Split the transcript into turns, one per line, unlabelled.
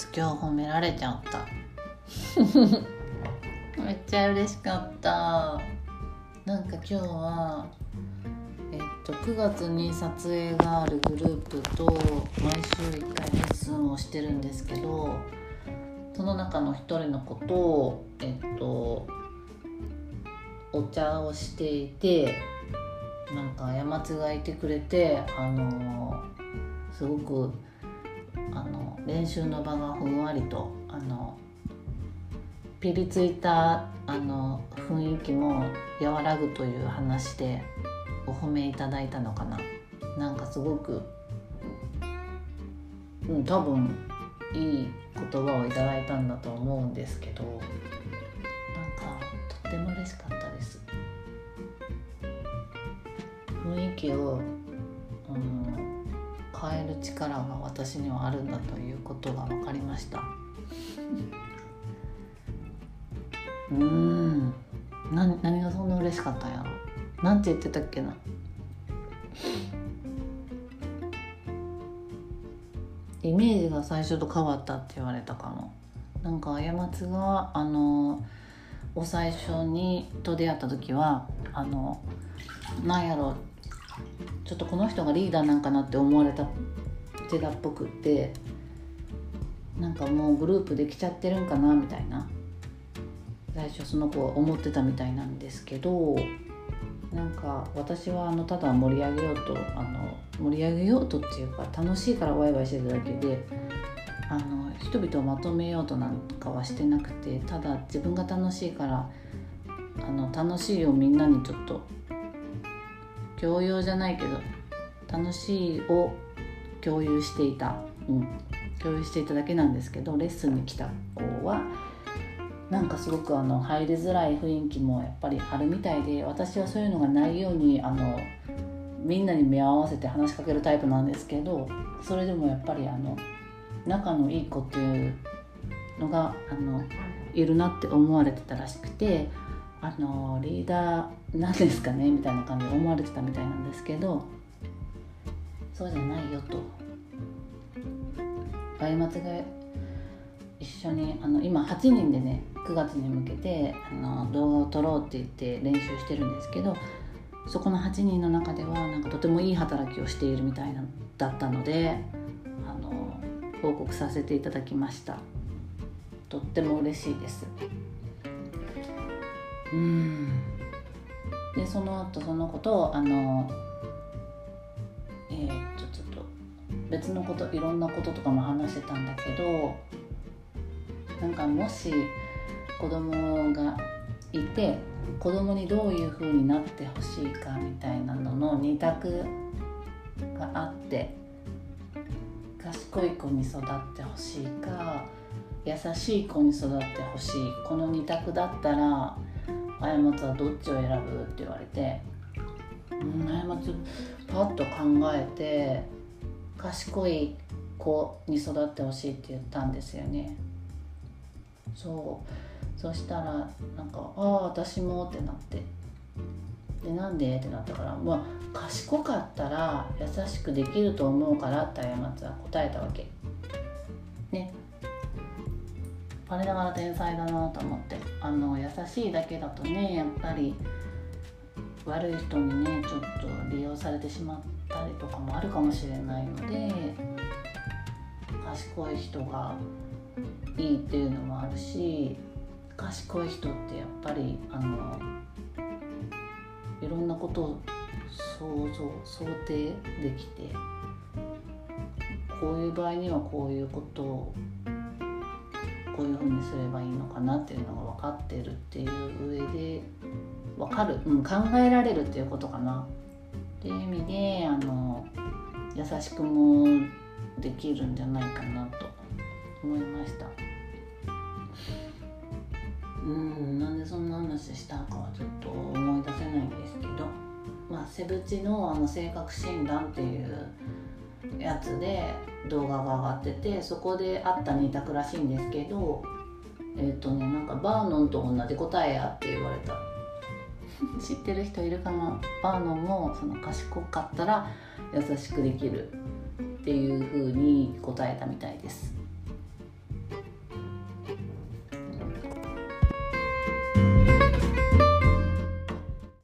つ今日褒められちゃった。めっちゃ嬉しかった。なんか今日はえっと9月に撮影があるグループと毎週1回レッスンをしてるんですけどその中の一人の子とえっとお茶をしていてなんか過ちがいてくれてあのすごくあの練習の場がふんわりとあのピリついたあの雰囲気も和らぐという話でお褒めいただいたのかな。なんかすごくうん多分いい言葉をいただいたんだと思うんですけどなんかとっても嬉しかったです。雰囲気を、変える力が私にはあるんだということが分かりました。うん。な何がそんな嬉しかったんやろ？なんて言ってたっけな？イメージが最初と変わったって言われたかもなんか過ちがあのお最初にと出会った時はあのなんやろ？うちょっとこの人がリーダーなんかなって思われた手だっぽくってなんかもうグループできちゃってるんかなみたいな。最初その子は思ってたみたいなんですけどなんか私はあのただ盛り上げようとあの盛り上げようとっていうか楽しいからワイワイしてただけであの人々をまとめようとなんかはしてなくてただ自分が楽しいからあの楽しいをみんなにちょっと教養じゃないけど楽しいを共有していた、うん、共有していただけなんですけどレッスンに来た子はなんかすごくあの入りづらい雰囲気もやっぱりあるみたいで私はそういうのがないようにあのみんなに目を合わせて話しかけるタイプなんですけどそれでもやっぱりあの仲のいい子っていうのがあのいるなって思われてたらしくてあのリーダーなんですかねみたいな感じで思われてたみたいなんですけどそうじゃないよと。過ちが一緒にあの今8人でね9月に向けてあの動画を撮ろうって言って練習してるんですけどそこの8人の中ではなんかとてもいい働きをしているみたいなだったのであの報告させていただきました。とっても嬉しいです。うん。でその後そのことをあのえー、っとちょっと別のこといろんなこととかも話してたんだけどなんかもし子供がいて子供にどういう風になってほしいかみたいなのの2択があって賢い子に育ってほしいか優しい子に育ってほしい。この2択だったら過ちはどっちを選ぶ？って言われてうん過ちパッと考えて賢い子に育ってほしいって言ったんですよね。そう。そしたらなんか「ああ私も」ってなって。でなんで？ってなったからまあ賢かったら優しくできると思うからって過ちは答えたわけ。ね。我ながら天才だなと思ってあの優しいだけだとねやっぱり悪い人にねちょっと利用されてしまったりとかもあるかもしれないので賢い人がいいっていうのもあるし賢い人ってやっぱりあのいろんなことを想像想定できてこういう場合にはこういうことをこういうふうにすればいいのかなっていうのが分かってるっていう上で分かる、うん、考えられるっていうことかな。っていう意味であの優しくもできるんじゃないかなと思いました。うんなんでそんな話したかはちょっと思い出せないんですけど。まあセブチのあの性格診断っていうやつで動画が上がっててそこであった二択らしいんですけどえっ、ー、とねなんかバーノンと同じ答えやって言われた。知ってる人いるかな？バーノンもその賢かったら優しくできるっていう風に答えたみたいです。